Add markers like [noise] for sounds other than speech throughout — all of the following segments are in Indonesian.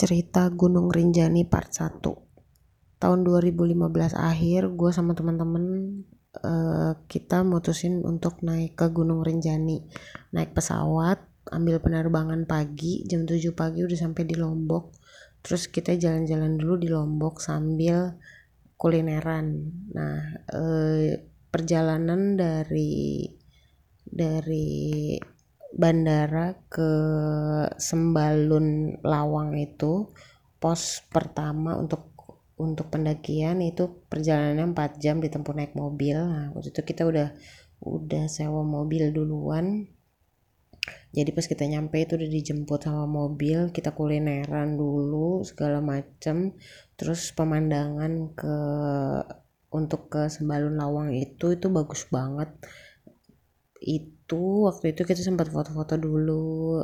cerita Gunung Rinjani part 1 tahun 2015 akhir gue sama teman-teman uh, kita mutusin untuk naik ke Gunung Rinjani. Naik pesawat ambil penerbangan pagi jam 7 pagi udah sampai di Lombok. Terus kita jalan-jalan dulu di Lombok sambil kulineran. Nah uh, perjalanan dari dari bandara ke Sembalun Lawang itu pos pertama untuk untuk pendakian itu perjalanannya 4 jam ditempuh naik mobil. Nah waktu itu kita udah udah sewa mobil duluan. Jadi pas kita nyampe itu udah dijemput sama mobil kita kulineran dulu segala macem. Terus pemandangan ke untuk ke Sembalun Lawang itu itu bagus banget. Itu waktu itu kita sempat foto-foto dulu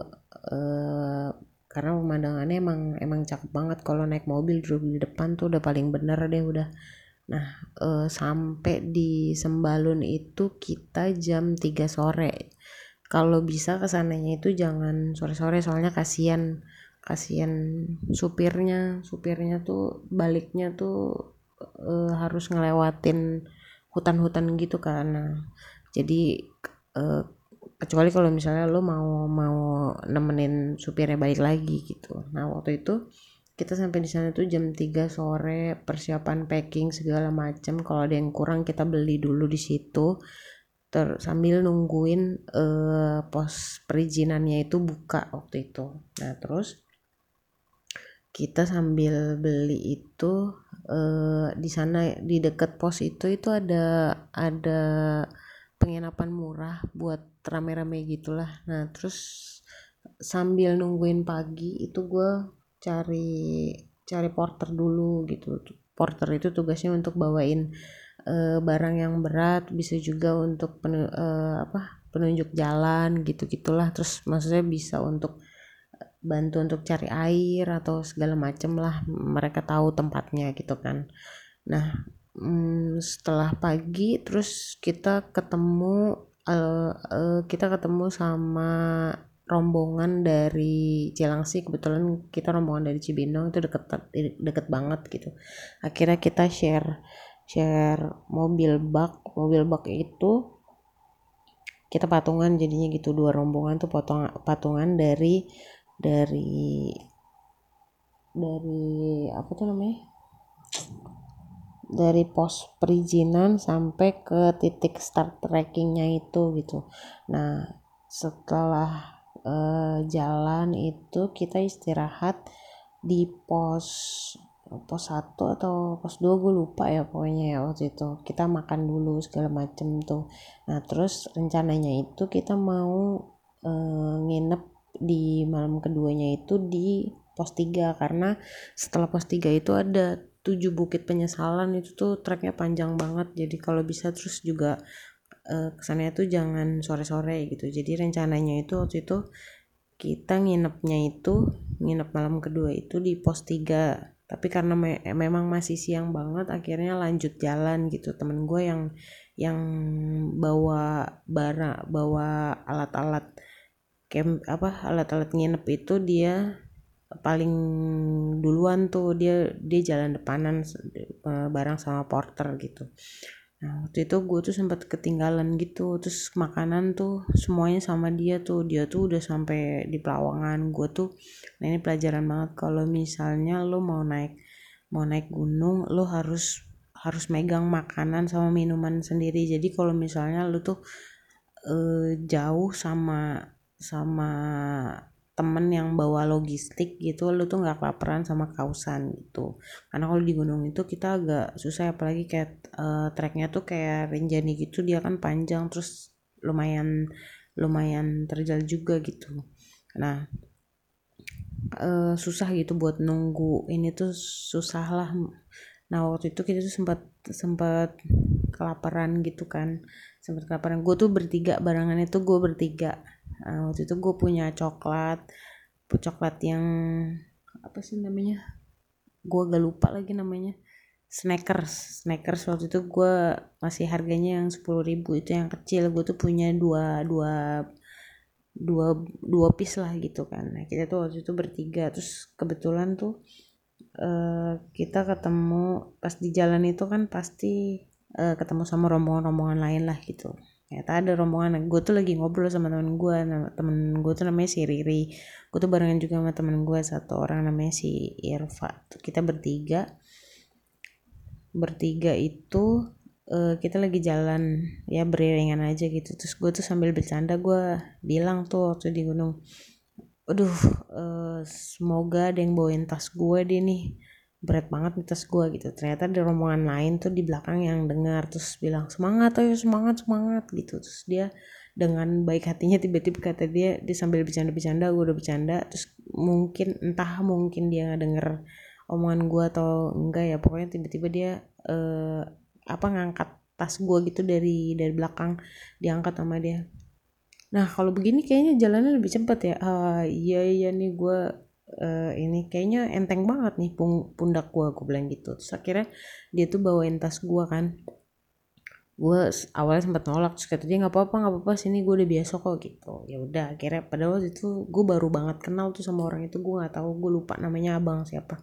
uh, karena pemandangannya emang emang cakep banget. Kalau naik mobil duduk di depan tuh udah paling bener deh udah. Nah uh, sampai di Sembalun itu kita jam 3 sore. Kalau bisa ke sananya itu jangan sore-sore soalnya kasihan kasihan supirnya. Supirnya tuh baliknya tuh uh, harus ngelewatin hutan-hutan gitu karena jadi uh, kecuali kalau misalnya lo mau mau nemenin supirnya balik lagi gitu. Nah waktu itu kita sampai di sana tuh jam 3 sore persiapan packing segala macam kalau ada yang kurang kita beli dulu di situ. Ter sambil nungguin uh, pos perizinannya itu buka waktu itu. Nah terus kita sambil beli itu uh, di sana di dekat pos itu itu ada ada penginapan murah buat rame-rame gitulah. Nah terus sambil nungguin pagi itu gue cari cari porter dulu gitu. Porter itu tugasnya untuk bawain uh, barang yang berat bisa juga untuk pen, uh, eh, apa penunjuk jalan gitu gitulah terus maksudnya bisa untuk bantu untuk cari air atau segala macem lah mereka tahu tempatnya gitu kan. Nah hmm, setelah pagi terus kita ketemu uh, uh, kita ketemu sama rombongan dari Cilangsi. Kebetulan kita rombongan dari Cibinong itu deket deket banget gitu. Akhirnya kita share share mobil bak. Mobil bak itu kita patungan jadinya gitu. Dua rombongan tuh potong patungan dari dari dari apa tuh namanya dari pos perizinan sampai ke titik start trackingnya itu gitu. Nah setelah uh, jalan itu kita istirahat di pos pos satu atau pos dua gue lupa ya pokoknya ya waktu itu. Kita makan dulu segala macem tuh. Nah terus rencananya itu kita mau uh, nginep di malam keduanya itu di pos 3 karena setelah pos 3 itu ada tujuh bukit penyesalan itu tuh treknya panjang banget. Jadi kalau bisa terus juga uh, kesannya tuh jangan sore-sore gitu. Jadi rencananya itu waktu itu kita nginepnya itu nginep malam kedua itu di pos 3 tapi karena me memang masih siang banget akhirnya lanjut jalan gitu. Temen gue yang yang bawa bara bawa alat-alat camp apa alat-alat nginep itu dia paling duluan tuh dia dia jalan depanan eh, bareng sama porter gitu. Nah waktu itu gue tuh sempat ketinggalan gitu terus makanan tuh semuanya sama dia tuh. Dia tuh udah sampai di Pelawangan. Gue tuh nah ini pelajaran banget. Kalau misalnya lo mau naik mau naik gunung lo harus harus megang makanan sama minuman sendiri. Jadi kalau misalnya lo tuh eh, jauh sama sama temen yang bawa logistik gitu lu tuh nggak kelaparan sama kausan gitu. Karena kalau di gunung itu kita agak susah apalagi kayak uh, treknya tuh kayak Rinjani gitu dia kan panjang terus lumayan lumayan terjal juga gitu. Nah uh, susah gitu buat nunggu. Ini tuh susah lah. Nah waktu itu kita tuh sempat sempat kelaparan gitu kan sempat kelaparan. Gue tuh bertiga barangannya tuh gue bertiga uh, waktu itu gue punya coklat coklat yang apa sih namanya? Gue gak lupa lagi namanya. Snackers snackers waktu itu gue masih harganya yang sepuluh ribu. Itu yang kecil. Gue tuh punya dua dua dua dua piece lah gitu kan. Nah kita tuh waktu itu bertiga. Terus kebetulan tuh uh, kita ketemu pas di jalan itu kan pasti uh, ketemu sama rombongan-rombongan lain lah gitu ternyata ada rombongan. Gue tuh lagi ngobrol sama temen gue nah, temen gue tuh namanya si Riri. Gue tuh barengan juga sama temen gue satu orang namanya si Irfa kita bertiga. Bertiga itu uh, kita lagi jalan ya beriringan aja gitu. Terus gue tuh sambil bercanda gue bilang tuh waktu di gunung aduh uh, semoga ada yang bawain tas gue deh nih berat banget nih tas gue gitu. Ternyata ada rombongan lain tuh di belakang yang dengar terus bilang semangat ayo semangat semangat gitu. Terus dia dengan baik hatinya tiba-tiba kata dia dia sambil bercanda-bercanda gue udah bercanda terus mungkin entah mungkin dia nggak denger omongan gue atau enggak ya pokoknya tiba-tiba dia uh, apa ngangkat tas gue gitu dari dari belakang diangkat sama dia. Nah kalau begini kayaknya jalannya lebih cepet ya. Uh, iya iya nih gue uh, ini kayaknya enteng banget nih pundak gue gue bilang gitu. Terus akhirnya dia tuh bawain tas gue kan. Gue awalnya sempat nolak terus kata dia nggak apa-apa nggak apa-apa sini gue udah biasa kok gitu. Ya udah akhirnya pada waktu itu gue baru banget kenal tuh sama orang itu gue nggak tahu gue lupa namanya abang siapa.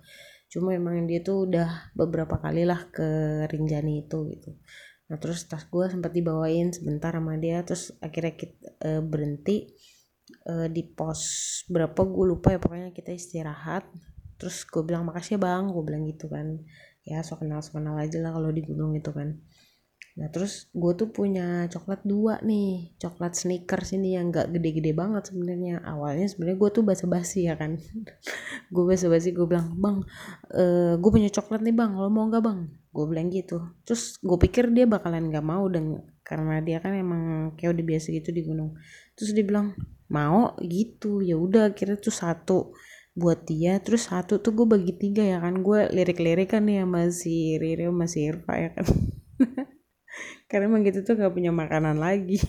Cuma emang dia tuh udah beberapa kali lah ke Rinjani itu gitu. Nah terus tas gue sempat dibawain sebentar sama dia terus akhirnya kita e, berhenti e, di pos berapa gue lupa ya pokoknya kita istirahat terus gue bilang makasih ya bang gue bilang gitu kan ya so kenal so kenal aja lah kalau di gunung itu kan Nah terus gue tuh punya coklat dua nih, coklat sneakers ini yang gak gede-gede banget sebenarnya. Awalnya sebenarnya gue tuh basa-basi ya kan. [laughs] gue basa-basi gue bilang bang, uh, gue punya coklat nih bang, lo mau nggak bang? Gue bilang gitu. Terus gue pikir dia bakalan gak mau dan karena dia kan emang kayak udah biasa gitu di gunung. Terus dia bilang mau gitu, ya udah akhirnya tuh satu buat dia terus satu tuh gue bagi tiga ya kan gue lirik-lirik kan ya masih Riri masih Irfa ya kan. [laughs] Karena emang gitu tuh gak punya makanan lagi.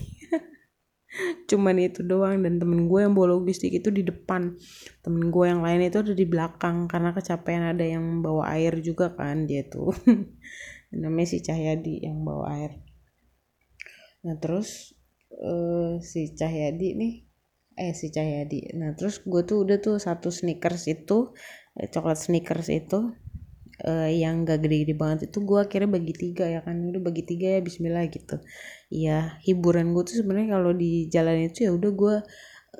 [laughs] Cuman itu doang dan temen gue yang bawa logistik itu di depan. Temen gue yang lain itu ada di belakang karena kecapean ada yang bawa air juga kan dia tuh. [laughs] Namanya si Cahyadi yang bawa air. Nah terus uh, si Cahyadi nih eh si Cahyadi. Nah terus gue tuh udah tuh satu sneakers itu eh, coklat sneakers itu uh, yang gak gede-gede banget itu gue akhirnya bagi tiga ya kan. Udah bagi tiga ya Bismillah gitu. Ya hiburan gue tuh sebenarnya kalau di jalan itu ya udah gue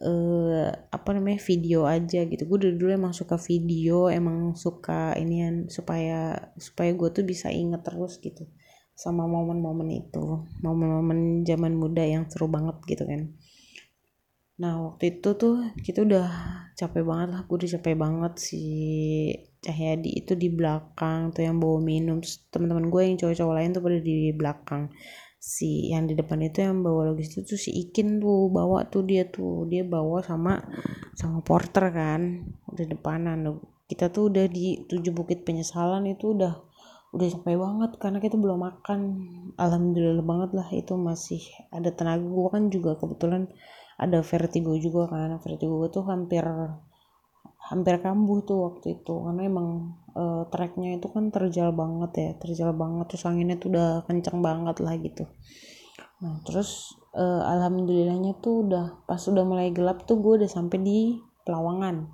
uh, apa namanya video aja gitu. Gue dulu dulu emang suka video emang suka inian supaya supaya gue tuh bisa inget terus gitu sama momen-momen itu. Momen-momen zaman muda yang seru banget gitu kan nah waktu itu tuh kita udah capek banget lah gue udah capek banget sih Cahyadi itu di belakang tuh yang bawa minum. Teman-teman gue yang cowok-cowok lain tuh pada di belakang. Si yang di depan itu yang bawa logistik tuh si Ikin tuh bawa tuh dia tuh dia bawa sama sama porter kan udah depanan. Kita tuh udah di tujuh bukit penyesalan itu udah udah sampai banget karena kita belum makan. Alhamdulillah banget lah itu masih ada tenaga gue kan juga kebetulan ada vertigo juga kan. Vertigo gue tuh hampir hampir kambuh tuh waktu itu. Karena emang uh, treknya itu kan terjal banget ya. Terjal banget. Terus anginnya tuh udah kenceng banget lah gitu. Nah terus uh, alhamdulillahnya tuh udah pas udah mulai gelap tuh gue udah sampai di Pelawangan.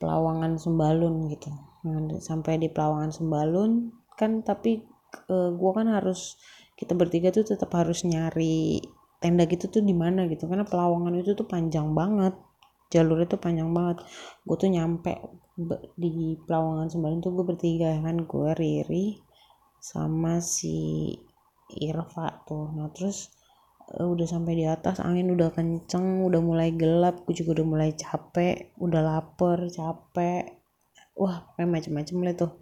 Pelawangan Sembalun gitu. Nah, sampai di Pelawangan Sembalun kan tapi uh, gue kan harus kita bertiga tuh tetap harus nyari tenda gitu tuh di mana gitu. Karena Pelawangan itu tuh panjang banget. Jalur itu panjang banget. Gue tuh nyampe di Pelawangan Sembalun tuh gue bertiga kan. Gue Riri sama si Irfa tuh. Nah terus uh, udah sampai di atas angin udah kenceng udah mulai gelap gue juga udah mulai capek udah lapar capek. Wah kayak macem-macem lah tuh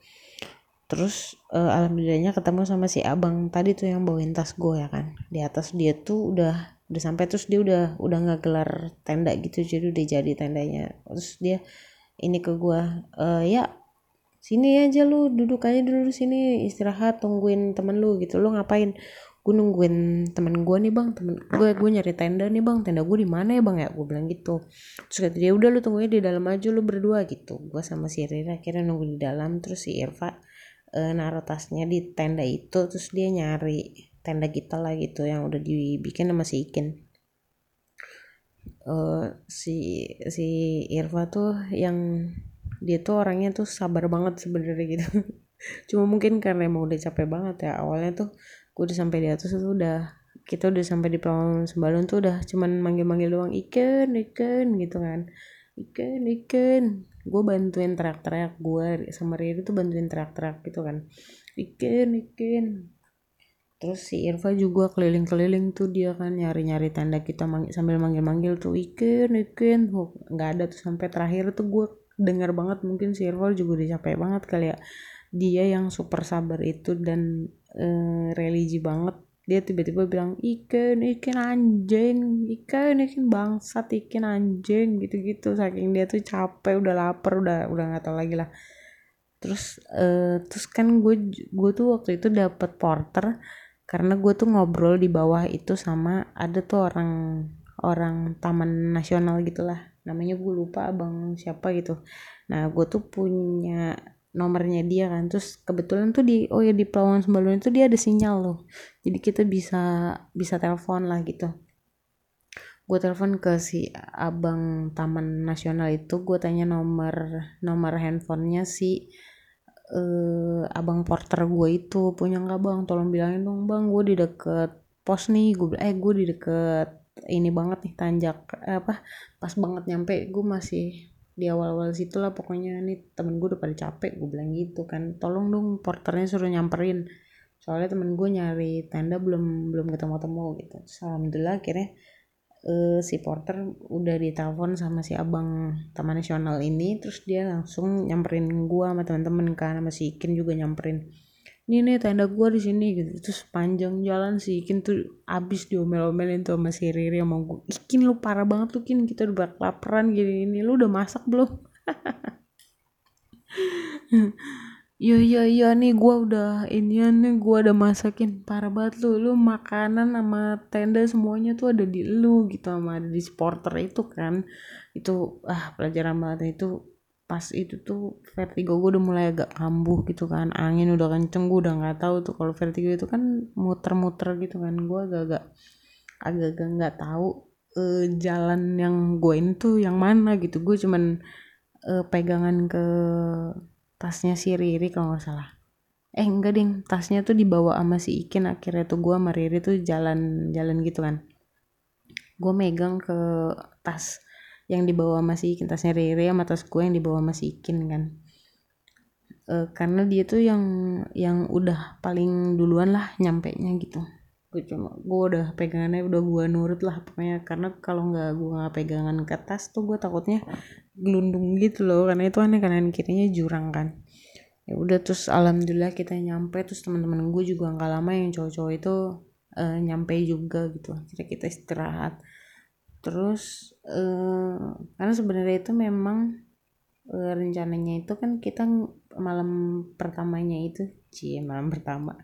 terus uh, alhamdulillahnya ketemu sama si abang tadi tuh yang bawain tas gue ya kan. Di atas dia tuh udah udah sampai terus dia udah udah nggak gelar tenda gitu jadi udah jadi tendanya. Terus dia ini ke gua e, ya sini aja lu duduk aja dulu sini istirahat tungguin temen lu gitu. Lu ngapain? Gue nungguin temen gue nih bang. Temen gue gue nyari tenda nih bang. Tenda gue di mana ya bang? Ya gue bilang gitu. Terus kata dia udah lu tungguin di dalam aja lu berdua gitu. Gue sama si Rira akhirnya nunggu di dalam. Terus si Irfa e, naruh tasnya di tenda itu terus dia nyari tenda kita lah gitu yang udah dibikin sama si Ikin. Uh, si si Irfa tuh yang dia tuh orangnya tuh sabar banget sebenarnya gitu. [laughs] Cuma mungkin karena emang udah capek banget ya awalnya tuh gue udah sampai di atas tuh udah kita udah sampai di Pelawan Sembalun tuh udah cuman manggil-manggil doang ikan ikan gitu kan. Ikan ikan gue bantuin teriak-teriak gue sama Riri tuh bantuin teriak-teriak gitu kan. Ikan ikan terus si Irfa juga keliling-keliling tuh dia kan nyari-nyari tanda kita mang sambil manggil-manggil tuh ikan oh, nggak ada tuh sampai terakhir tuh gue dengar banget mungkin si Irfa juga udah capek banget kali ya. Dia yang super sabar itu dan uh, religi banget dia tiba-tiba bilang ikan ikan anjing ikan ikan bangsat ikan anjing gitu-gitu. Saking dia tuh capek udah lapar udah udah nggak tahu lagi lah. Terus uh, terus kan gue gue tuh waktu itu dapet porter karena gue tuh ngobrol di bawah itu sama ada tuh orang orang taman nasional gitulah. Namanya gue lupa abang siapa gitu. Nah gue tuh punya nomornya dia kan. Terus kebetulan tuh di oh ya di Pelawan Sembalun itu dia ada sinyal loh. Jadi kita bisa bisa telepon lah gitu. Gue telepon ke si abang taman nasional itu gue tanya nomor nomor handphonenya si uh, abang porter gue itu. Punya nggak bang? Tolong bilangin dong bang. Gue di deket pos nih. Gue eh gue di deket ini banget nih tanjak apa pas banget nyampe gue masih di awal-awal situ lah pokoknya nih temen gue udah pada capek. Gue bilang gitu kan tolong dong porternya suruh nyamperin. Soalnya temen gue nyari tenda belum belum ketemu-temu gitu. Alhamdulillah akhirnya uh, si porter udah ditelepon sama si abang taman nasional ini. Terus dia langsung nyamperin gue sama teman-teman kan sama si Ikin juga nyamperin ini nih tenda gua di sini gitu. Terus panjang jalan sih. Ikin tuh abis diomel-omelin tuh sama si Riri sama gue Ikin lu parah banget tuh Kin. Kita udah kelaparan gini ini lu udah masak belum? [laughs] Iya iya iya. Nih gua udah ini nih gua udah masakin. Parah banget lu. Lu makanan sama tenda semuanya tuh ada di lu gitu sama ada di supporter itu kan. Itu ah pelajaran banget. Itu pas itu tuh vertigo gue udah mulai agak kambuh gitu kan. Angin udah kenceng gue udah nggak tahu tuh kalau vertigo itu kan muter-muter gitu kan. Gue agak-agak agak-agak nggak tahu uh, jalan yang gue ini tuh yang mana gitu. Gue cuman uh, pegangan ke tasnya si Riri kalau nggak salah. Eh enggak ding. Tasnya tuh dibawa sama si Ikin. Akhirnya tuh gue sama Riri tuh jalan-jalan gitu kan. Gue megang ke tas yang dibawa masih Ikin tasnya Rere sama tas gue yang dibawa masih Ikin kan. E, karena dia tuh yang yang udah paling duluan lah nyampe nya gitu. Gue cuma gue udah pegangannya udah gue nurut lah pokoknya. Karena kalau nggak gue nggak pegangan ke tas tuh gue takutnya gelundung gitu loh. Karena itu aneh kanan kirinya jurang kan. Ya udah terus alhamdulillah kita nyampe. Terus teman-teman gue juga nggak lama yang cowok-cowok itu uh, nyampe juga gitu. Akhirnya kita istirahat terus uh, karena sebenarnya itu memang uh, rencananya itu kan kita malam pertamanya itu cie malam pertama.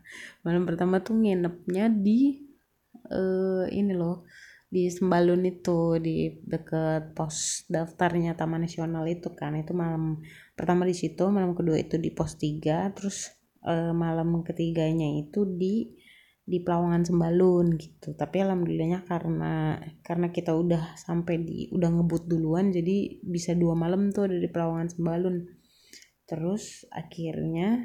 Malam pertama tuh nginepnya di uh, ini loh di Sembalun itu di dekat pos daftarnya Taman Nasional itu kan. Itu malam pertama di situ malam kedua itu di pos 3 terus uh, malam ketiganya itu di di Pelawangan Sembalun gitu. Tapi alhamdulillahnya karena karena kita udah sampai di udah ngebut duluan jadi bisa dua malam tuh ada di Pelawangan Sembalun. Terus akhirnya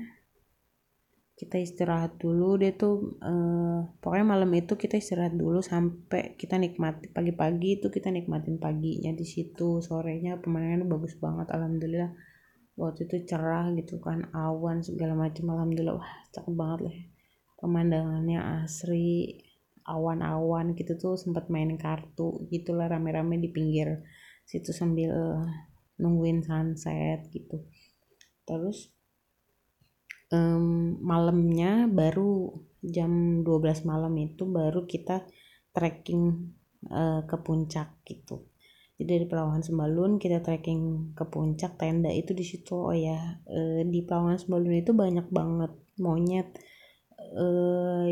kita istirahat dulu deh tuh eh, pokoknya malam itu kita istirahat dulu sampai kita nikmati pagi-pagi itu kita nikmatin paginya di situ. Sorenya pemandangannya bagus banget alhamdulillah. Waktu itu cerah gitu kan awan segala macam alhamdulillah. Wah cakep banget lah pemandangannya asri awan-awan gitu tuh sempat main kartu gitulah rame-rame di pinggir situ sambil nungguin sunset gitu. Terus um, malamnya baru jam 12 malam itu baru kita trekking uh, ke puncak gitu. Jadi dari Pelawangan Sembalun kita trekking ke puncak tenda itu di situ oh ya uh, di Pelawangan Sembalun itu banyak banget monyet uh,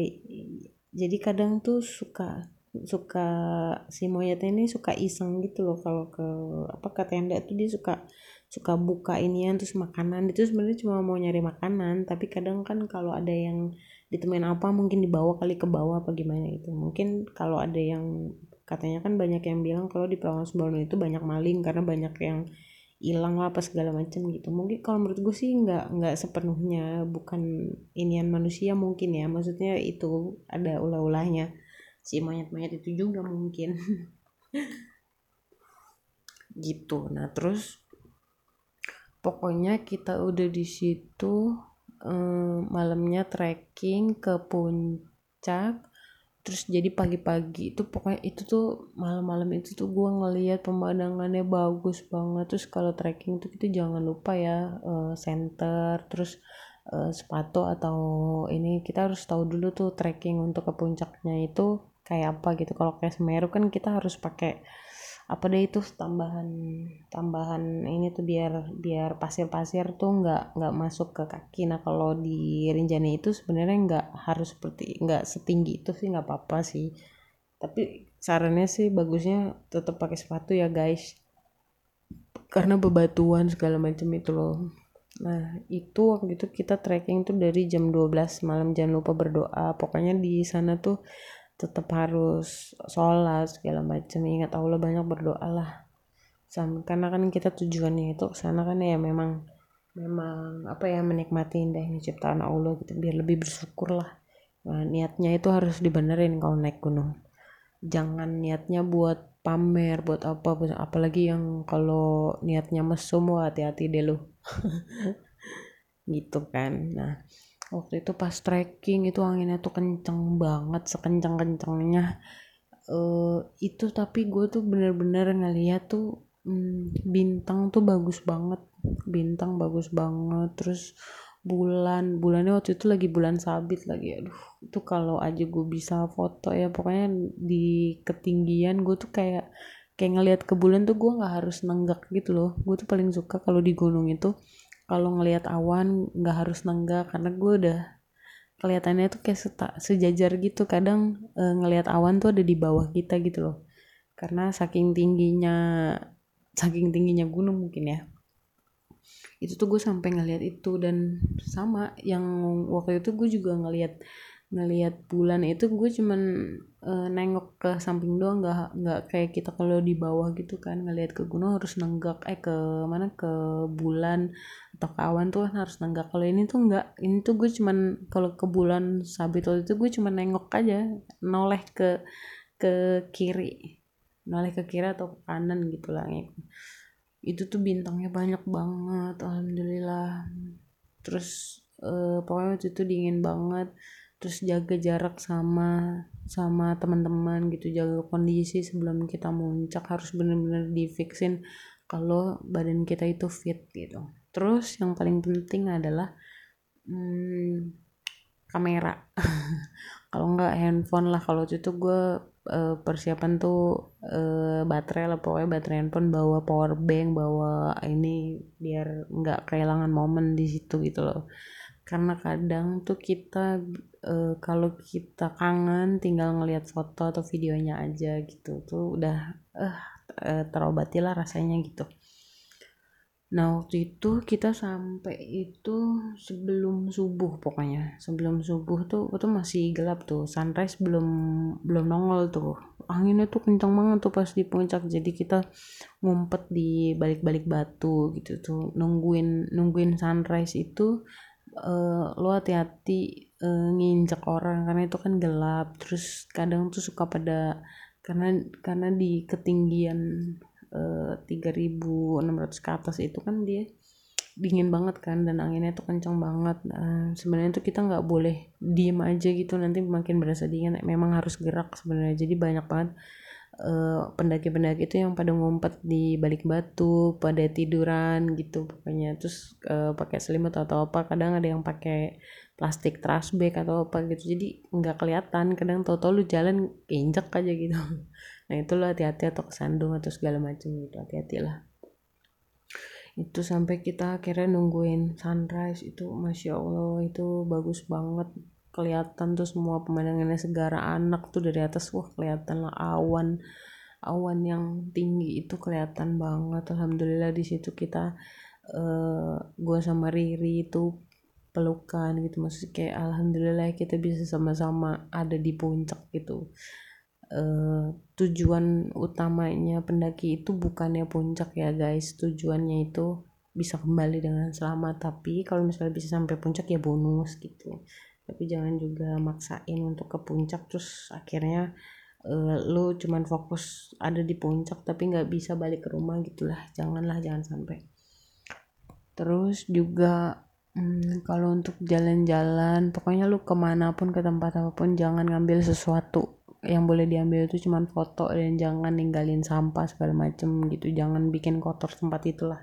jadi kadang tuh suka suka si monyet ini suka iseng gitu loh kalau ke apa ke tenda tuh dia suka suka buka inian terus makanan. Itu sebenarnya cuma mau nyari makanan tapi kadang kan kalau ada yang ditemuin apa mungkin dibawa kali ke bawah apa gimana gitu. Mungkin kalau ada yang katanya kan banyak yang bilang kalau di Pelawan Sembalun itu banyak maling karena banyak yang hilang lah apa segala macam gitu. Mungkin kalau menurut gue sih nggak nggak sepenuhnya bukan inian manusia mungkin ya. Maksudnya itu ada ulah-ulahnya. Si monyet-monyet itu juga mungkin. [laughs] Gitu. Nah terus pokoknya kita udah di situ eh, malamnya trekking ke puncak terus jadi pagi-pagi itu pokoknya itu tuh malam-malam itu tuh gue ngeliat pemandangannya bagus banget. Terus kalau trekking tuh kita jangan lupa ya uh, center terus uh, sepatu atau ini kita harus tahu dulu tuh trekking untuk ke puncaknya itu kayak apa gitu. Kalau kayak Semeru kan kita harus pakai apa deh itu tambahan tambahan ini tuh biar biar pasir-pasir tuh nggak nggak masuk ke kaki. Nah kalau di Rinjani itu sebenarnya nggak harus seperti nggak setinggi itu sih nggak apa-apa sih. Tapi sarannya sih bagusnya tetap pakai sepatu ya guys. Karena bebatuan segala macam itu loh. Nah itu waktu itu kita trekking tuh dari jam 12 malam. Jangan lupa berdoa. Pokoknya di sana tuh tetap harus sholat segala macam ingat Allah banyak berdoa lah. Karena kan kita tujuannya itu sana kan ya memang memang apa ya menikmati indahnya ciptaan Allah gitu. Biar lebih bersyukur lah. Nah, niatnya itu harus dibenerin kalau naik gunung. Jangan niatnya buat pamer buat apa apalagi yang kalau niatnya mesum hati-hati deh lo [laughs] gitu kan. Nah waktu itu pas trekking itu anginnya tuh kenceng banget sekencang kencengnya uh, itu tapi gue tuh bener-bener ngeliat tuh hmm, bintang tuh bagus banget. Bintang bagus banget terus bulan bulannya waktu itu lagi bulan sabit lagi. Aduh itu kalau aja gue bisa foto ya pokoknya di ketinggian gue tuh kayak kayak ngelihat ke bulan tuh gue nggak harus nenggak gitu loh. Gue tuh paling suka kalau di gunung itu kalau ngelihat awan nggak harus nenggak karena gue udah kelihatannya tuh kayak seta, sejajar gitu. Kadang e, ngelihat awan tuh ada di bawah kita gitu loh. Karena saking tingginya saking tingginya gunung mungkin ya. Itu tuh gue sampai ngelihat itu. Dan sama yang waktu itu gue juga ngelihat ngelihat bulan itu gue cuman uh, nengok ke samping doang. Nggak nggak kayak kita kalau di bawah gitu kan ngelihat ke gunung harus nenggak eh ke mana? Ke bulan atau ke awan tuh harus nenggak kalau ini tuh nggak ini tuh gue cuman kalau ke bulan sabit waktu itu gue cuman nengok aja noleh ke ke kiri noleh ke kiri atau ke kanan gitu lah itu tuh bintangnya banyak banget alhamdulillah. Terus uh, pokoknya waktu itu dingin banget terus jaga jarak sama sama teman-teman gitu jaga kondisi sebelum kita muncak harus bener-bener difixin kalau badan kita itu fit gitu terus yang paling penting adalah hmm, kamera. [laughs] Kalau nggak handphone lah kalau itu gue uh, persiapan tuh uh, baterai lah pokoknya baterai handphone bawa power bank bawa ini biar nggak kehilangan momen di situ gitu loh. Karena kadang tuh kita uh, kalau kita kangen tinggal ngelihat foto atau videonya aja gitu tuh udah uh, terobati lah rasanya gitu nah waktu itu kita sampai itu sebelum subuh pokoknya. Sebelum subuh tuh itu masih gelap tuh. Sunrise belum belum nongol tuh. Anginnya tuh kencang banget tuh pas di puncak. Jadi kita ngumpet di balik-balik batu gitu tuh. Nungguin nungguin sunrise itu uh, lo hati-hati uh, nginjek orang karena itu kan gelap. Terus kadang tuh suka pada karena karena di ketinggian uh, 3600 ke atas itu kan dia dingin banget kan dan anginnya tuh kencang banget uh, sebenarnya tuh kita nggak boleh diem aja gitu nanti makin berasa dingin memang harus gerak sebenarnya jadi banyak banget eh, pendaki-pendaki itu yang pada ngumpet di balik batu, pada tiduran gitu pokoknya. Terus uh, pakai selimut atau apa, kadang ada yang pakai plastik trash bag atau apa gitu. Jadi nggak kelihatan, kadang tau-tau lu jalan injek aja gitu. Nah itu lo hati-hati atau kesandung atau segala macam gitu, hati-hati lah. Itu sampai kita akhirnya nungguin sunrise itu masya Allah itu bagus banget. Kelihatan tuh semua pemandangannya segara anak tuh dari atas wah kelihatan lah awan. Awan yang tinggi itu kelihatan banget. Alhamdulillah di situ kita uh, gua sama Riri itu pelukan gitu. Maksudnya kayak alhamdulillah kita bisa sama-sama ada di puncak gitu uh, tujuan utamanya pendaki itu bukannya puncak ya guys. Tujuannya itu bisa kembali dengan selamat. Tapi kalau misalnya bisa sampai puncak ya bonus gitu. Tapi jangan juga maksain untuk ke puncak terus akhirnya uh, lu cuman fokus ada di puncak tapi nggak bisa balik ke rumah gitulah. Janganlah jangan sampai. Terus juga hmm, kalau untuk jalan-jalan pokoknya lu ke mana pun ke tempat apa pun jangan ngambil sesuatu yang boleh diambil itu cuman foto dan jangan ninggalin sampah segala macem gitu. Jangan bikin kotor tempat itulah.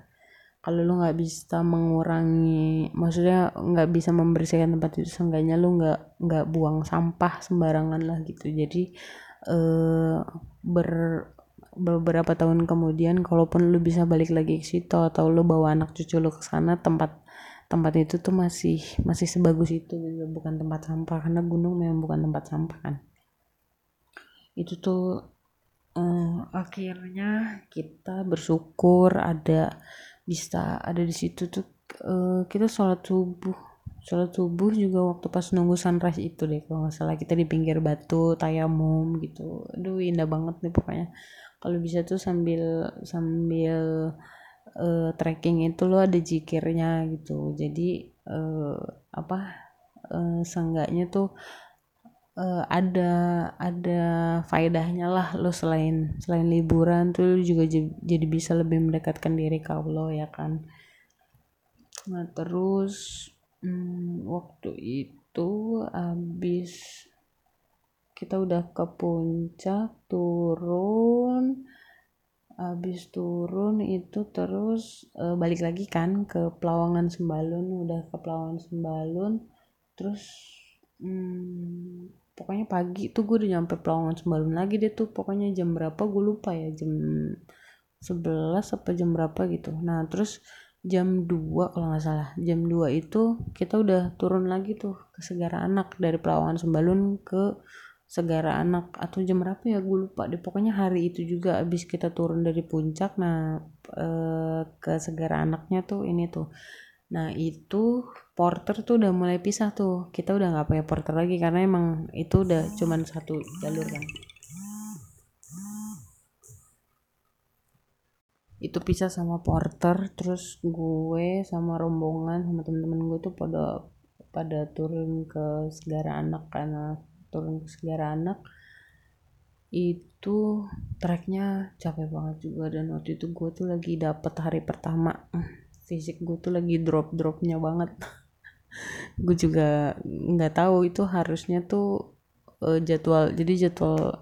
Kalau lu nggak bisa mengurangi maksudnya nggak bisa membersihkan tempat itu seenggaknya lu nggak nggak buang sampah sembarangan lah gitu. Jadi eh, ber beberapa tahun kemudian kalaupun lu bisa balik lagi ke situ atau lu bawa anak cucu lu ke sana tempat tempat itu tuh masih masih sebagus itu gitu bukan tempat sampah. Karena gunung memang bukan tempat sampah kan itu tuh eh, akhirnya kita bersyukur ada bisa ada di situ tuh uh, kita sholat subuh. Sholat subuh juga waktu pas nunggu sunrise itu deh kalau nggak salah. Kita di pinggir batu tayamum gitu. Aduh indah banget nih pokoknya. Kalau bisa tuh sambil sambil uh, trekking itu lo ada jikirnya gitu. Jadi uh, apa uh, seenggaknya tuh uh, ada ada faedahnya lah lo selain selain liburan tuh juga jadi bisa lebih mendekatkan diri ke Allah ya kan? Nah terus hmm, waktu itu habis kita udah ke puncak turun habis turun itu terus uh, balik lagi kan ke Pelawangan Sembalun udah ke Pelawangan Sembalun terus hmm, pokoknya pagi tuh gue udah nyampe Pelawangan Sembalun lagi deh tuh. Pokoknya jam berapa gue lupa ya jam 11 apa jam berapa gitu. Nah terus jam 2 kalau nggak salah. Jam 2 itu kita udah turun lagi tuh ke Segara Anak dari Pelawangan Sembalun ke Segara Anak. Atau jam berapa ya? Gue lupa deh. Pokoknya hari itu juga abis kita turun dari puncak nah eh, ke Segara Anaknya tuh ini tuh. Nah itu porter tuh udah mulai pisah tuh. Kita udah nggak pakai porter lagi karena emang itu udah cuman satu jalur kan itu pisah sama porter terus gue sama rombongan sama temen-temen gue tuh pada pada turun ke segara anak karena turun ke segara anak itu treknya capek banget juga. Dan waktu itu gue tuh lagi dapet hari pertama fisik gue tuh lagi drop dropnya banget gue juga nggak tahu itu harusnya tuh uh, jadwal jadi jadwal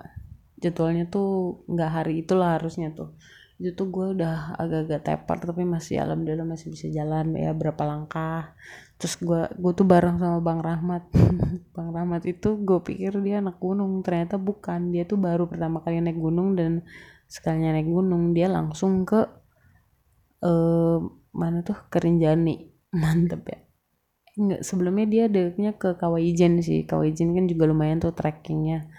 jadwalnya tuh nggak hari itulah harusnya tuh. Itu tuh gue udah agak-agak tepar tapi masih alhamdulillah masih bisa jalan ya berapa langkah. Terus gue gue tuh bareng sama bang Rahmat. [laughs] Bang Rahmat itu gue pikir dia anak gunung ternyata bukan. Dia tuh baru pertama kali naik gunung dan sekalinya naik gunung dia langsung ke uh, mana tuh? Kerinjani. [laughs] Mantep ya Enggak, sebelumnya dia deknya ke Kawaijen sih. Kawaijen kan juga lumayan tuh trekkingnya.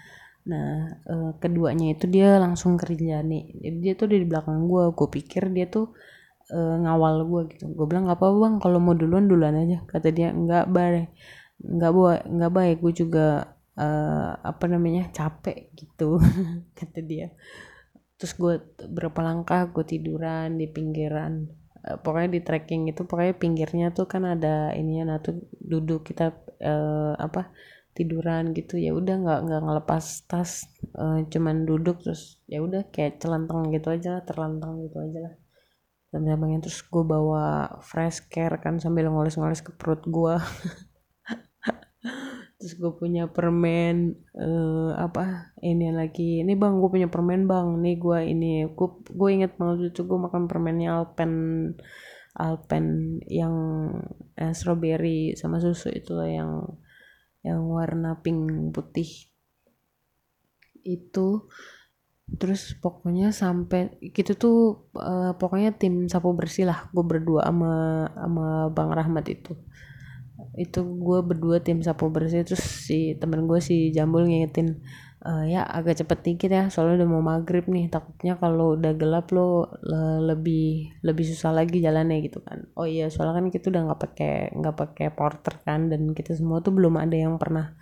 Nah, eh, keduanya itu dia langsung ke Rinjani. Jadi dia tuh di belakang gue. Gue pikir dia tuh eh, ngawal gue gitu. Gue bilang nggak apa bang, kalau mau duluan duluan aja. Kata dia nggak baik, nggak baik, nggak baik. Gue juga eh, apa namanya capek gitu. [laughs] Kata dia. Terus gue berapa langkah gue tiduran di pinggiran uh, pokoknya di trekking itu pokoknya pinggirnya tuh kan ada ininya nah tuh duduk kita uh, apa tiduran gitu. Ya udah nggak nggak ngelepas tas uh, cuman duduk terus ya udah kayak celantang gitu aja lah terlentang gitu aja lah. Sambil terus gue bawa fresh care kan sambil ngoles-ngoles ke perut gue [laughs] terus gue punya permen uh, apa ini lagi. Ini bang gue punya permen bang. Nih gue ini gue gue inget banget itu gue makan permennya Alpen Alpen yang eh, strawberry sama susu itu yang yang warna pink putih. Itu terus pokoknya sampai gitu tuh uh, pokoknya tim sapu bersih lah gue berdua sama sama bang Rahmat itu itu gue berdua tim sapu bersih terus si temen gue si Jambul ngingetin uh, ya agak cepet dikit ya soalnya udah mau maghrib nih takutnya kalau udah gelap lo le lebih lebih susah lagi jalannya gitu kan. Oh iya soalnya kan kita udah nggak pakai nggak pakai porter kan dan kita semua tuh belum ada yang pernah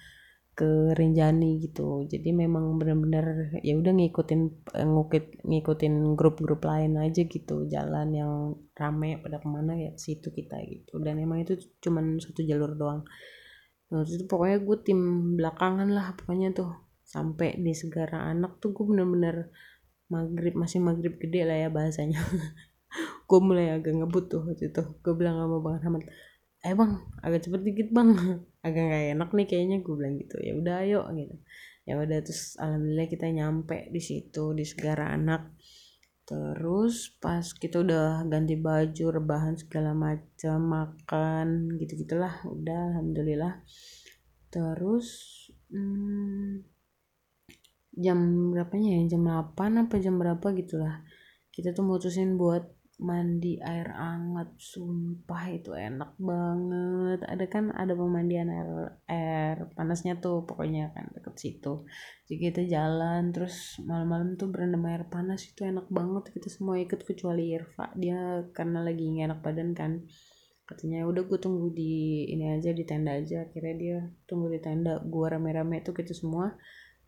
ke Rinjani gitu. Jadi memang bener-bener ya udah ngikutin ngukit ngikutin grup-grup lain aja gitu. Jalan yang rame pada ke mana ya situ kita gitu. Dan emang itu cuman satu jalur doang. Nah, itu pokoknya gue tim belakangan lah pokoknya tuh. Sampai di segara anak tuh gue bener-bener maghrib masih maghrib gede lah ya bahasanya. [laughs] Gue mulai agak ngebut tuh waktu itu. Gue bilang sama bang Rahmat eh bang agak cepet dikit bang agak gak enak nih kayaknya gue bilang gitu. Ya udah ayo gitu. Ya udah terus alhamdulillah kita nyampe di situ di segara anak. Terus pas kita udah ganti baju rebahan segala macam makan gitu gitulah udah alhamdulillah. Terus hmm, jam berapanya ya? Jam 8 apa jam berapa gitulah. Kita tuh mutusin buat mandi air hangat sumpah itu enak banget. Ada kan ada pemandian air air panasnya tuh pokoknya kan deket situ. Jadi kita jalan terus malam-malam tuh berendam air panas itu enak banget. Kita semua ikut kecuali Irfa. Dia karena lagi nggak enak badan kan. Katanya udah gue tunggu di ini aja di tenda aja. Akhirnya dia tunggu di tenda gue rame-rame tuh kita semua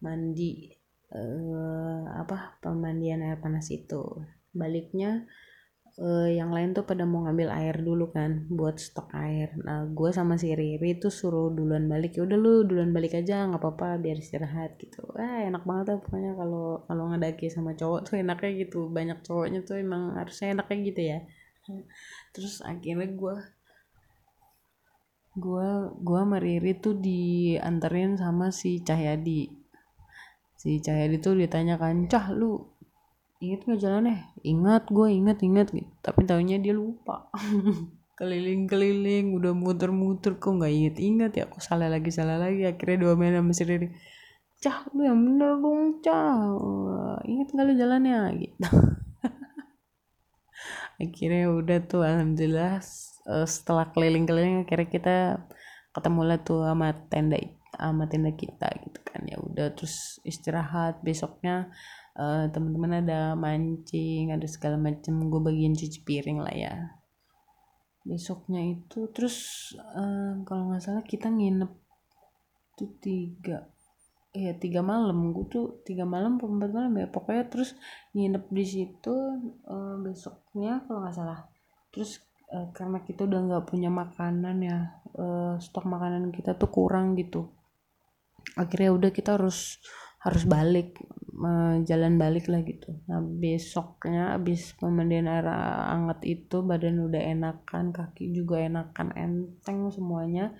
mandi eh, apa pemandian air panas itu. Baliknya uh, yang lain tuh pada mau ngambil air dulu kan buat stok air. Nah gue sama si Riri tuh suruh duluan balik. Ya udah lu duluan balik aja nggak apa-apa biar istirahat gitu. Ah enak banget lah pokoknya kalau kalau ngedaki sama cowok tuh enaknya gitu. Banyak cowoknya tuh emang harusnya enaknya gitu ya. [laughs] Terus akhirnya gue gue gue sama Riri tuh dianterin sama si Cahyadi. Si Cahyadi tuh ditanya kan cah lu inget nggak jalannya ingat gue inget inget gitu. Tapi tahunya dia lupa. [laughs] Keliling-keliling udah muter-muter kok nggak inget-inget ya kok salah lagi salah lagi. Akhirnya dua main sama si Riri. Cah lu yang bener dong cah. Inget nggak lu jalannya? Gitu. [laughs] Akhirnya udah tuh alhamdulillah eh, setelah keliling-keliling akhirnya kita ketemu lah tuh sama tenda sama tenda kita gitu kan. Ya udah terus istirahat. Besoknya uh, teman-teman ada mancing ada segala macam gue bagian cuci piring lah ya. Besoknya itu terus uh, kalau nggak salah kita nginep tuh tiga ya tiga malam. Gue tuh tiga malam empat malam ya. Pokoknya terus nginep di situ uh, besoknya kalau nggak salah. Terus uh, karena kita udah nggak punya makanan ya uh, stok makanan kita tuh kurang gitu akhirnya udah kita harus harus balik jalan balik lah gitu. Nah besoknya abis pemandian air hangat itu badan udah enakan kaki juga enakan enteng semuanya.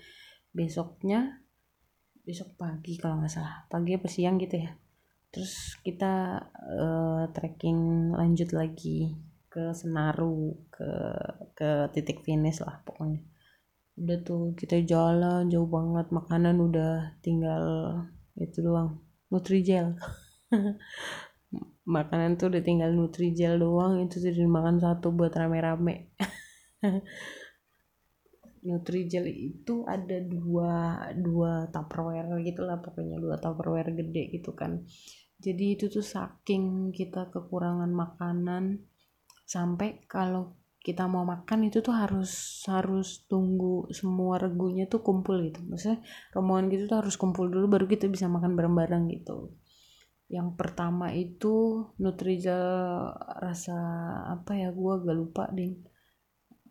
Besoknya besok pagi kalau nggak salah. Pagi apa siang gitu ya. Terus kita uh, trekking lanjut lagi ke Senaru ke ke titik finish lah pokoknya udah tuh kita jalan jauh banget makanan udah tinggal itu doang Nutrijel. [laughs] Makanan tuh udah tinggal Nutrijel doang itu tuh dimakan satu buat rame-rame. [laughs] Nutrijel itu ada dua dua tupperware gitu lah pokoknya dua tupperware gede gitu kan. Jadi itu tuh saking kita kekurangan makanan sampai kalau kita mau makan itu tuh harus harus tunggu semua regunya tuh kumpul gitu. Maksudnya rombongan gitu tuh harus kumpul dulu baru kita bisa makan bareng-bareng gitu. Yang pertama itu Nutrijel rasa apa ya gua gak lupa ding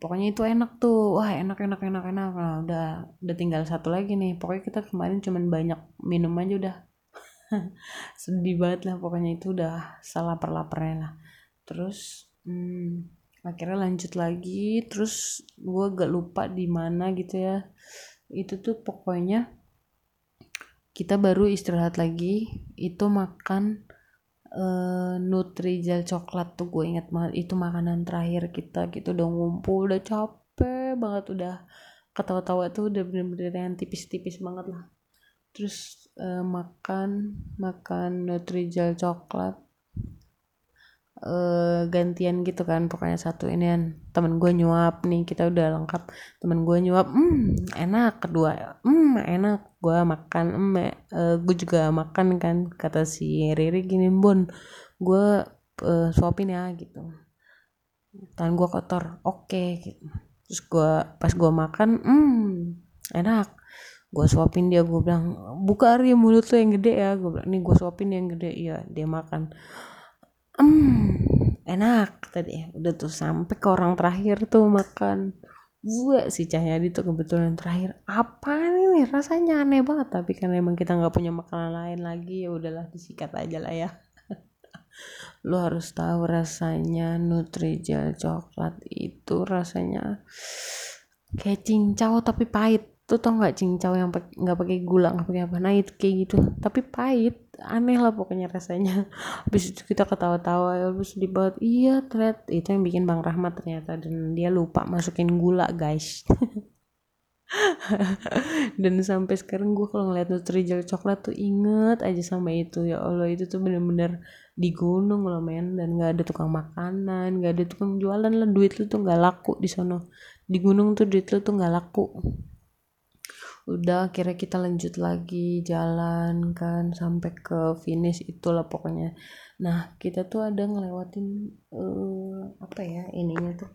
pokoknya itu enak tuh. Wah enak enak enak enak. Nah, udah udah tinggal satu lagi nih. Pokoknya kita kemarin cuman banyak minum aja udah. [laughs] Sedih banget lah pokoknya itu udah salah perlaparnya lah. Terus hmm, akhirnya lanjut lagi terus gue gak lupa di mana gitu ya. Itu tuh pokoknya kita baru istirahat lagi. Itu makan uh, Nutrijel coklat tuh gue inget banget. Itu makanan terakhir kita gitu udah ngumpul udah capek banget udah ketawa-tawa tuh udah bener-bener yang tipis-tipis banget lah. Terus uh, makan makan Nutrijel coklat uh, gantian gitu kan pokoknya satu ini kan temen gue nyuap nih kita udah lengkap. Temen gue nyuap hmm enak. Kedua hmm enak. Gue makan hmm uh, gue juga makan kan kata si Riri gini bon gue uh, suapin ya gitu. Tangan gue kotor oke okay, gitu. terus gue pas gue makan hmm enak. Gue suapin dia gue bilang buka Arya mulut lo yang gede ya. Gue bilang nih gue suapin yang gede. Iya dia makan hmm enak tadi. Ya udah tuh sampai ke orang terakhir tuh makan. Gue si Cahyadi tuh kebetulan terakhir. Apa nih rasanya aneh banget. Tapi kan emang kita nggak punya makanan lain lagi ya udahlah disikat aja lah ya. [laughs] Lo harus tahu rasanya Nutrijel coklat itu rasanya kayak cincau tapi pahit. Tuh tau nggak cincau yang nggak pakai gula nggak pakai apa? Nah itu kayak gitu. Tapi pahit aneh lah pokoknya rasanya. Habis itu kita ketawa-tawa habis dibuat iya ternyata itu yang bikin Bang Rahmat ternyata dan dia lupa masukin gula guys. [laughs] Dan sampai sekarang gue kalau ngeliat Nutrijel coklat tuh inget aja sama itu. Ya Allah itu tuh bener-bener di gunung loh men. Dan nggak ada tukang makanan nggak ada tukang jualan lah. Duit lu tuh nggak laku di sono. Di gunung tuh duit lu tuh nggak laku udah akhirnya kita lanjut lagi jalan kan sampai ke finish itulah pokoknya. Nah kita tuh ada ngelewatin uh, apa ya ininya tuh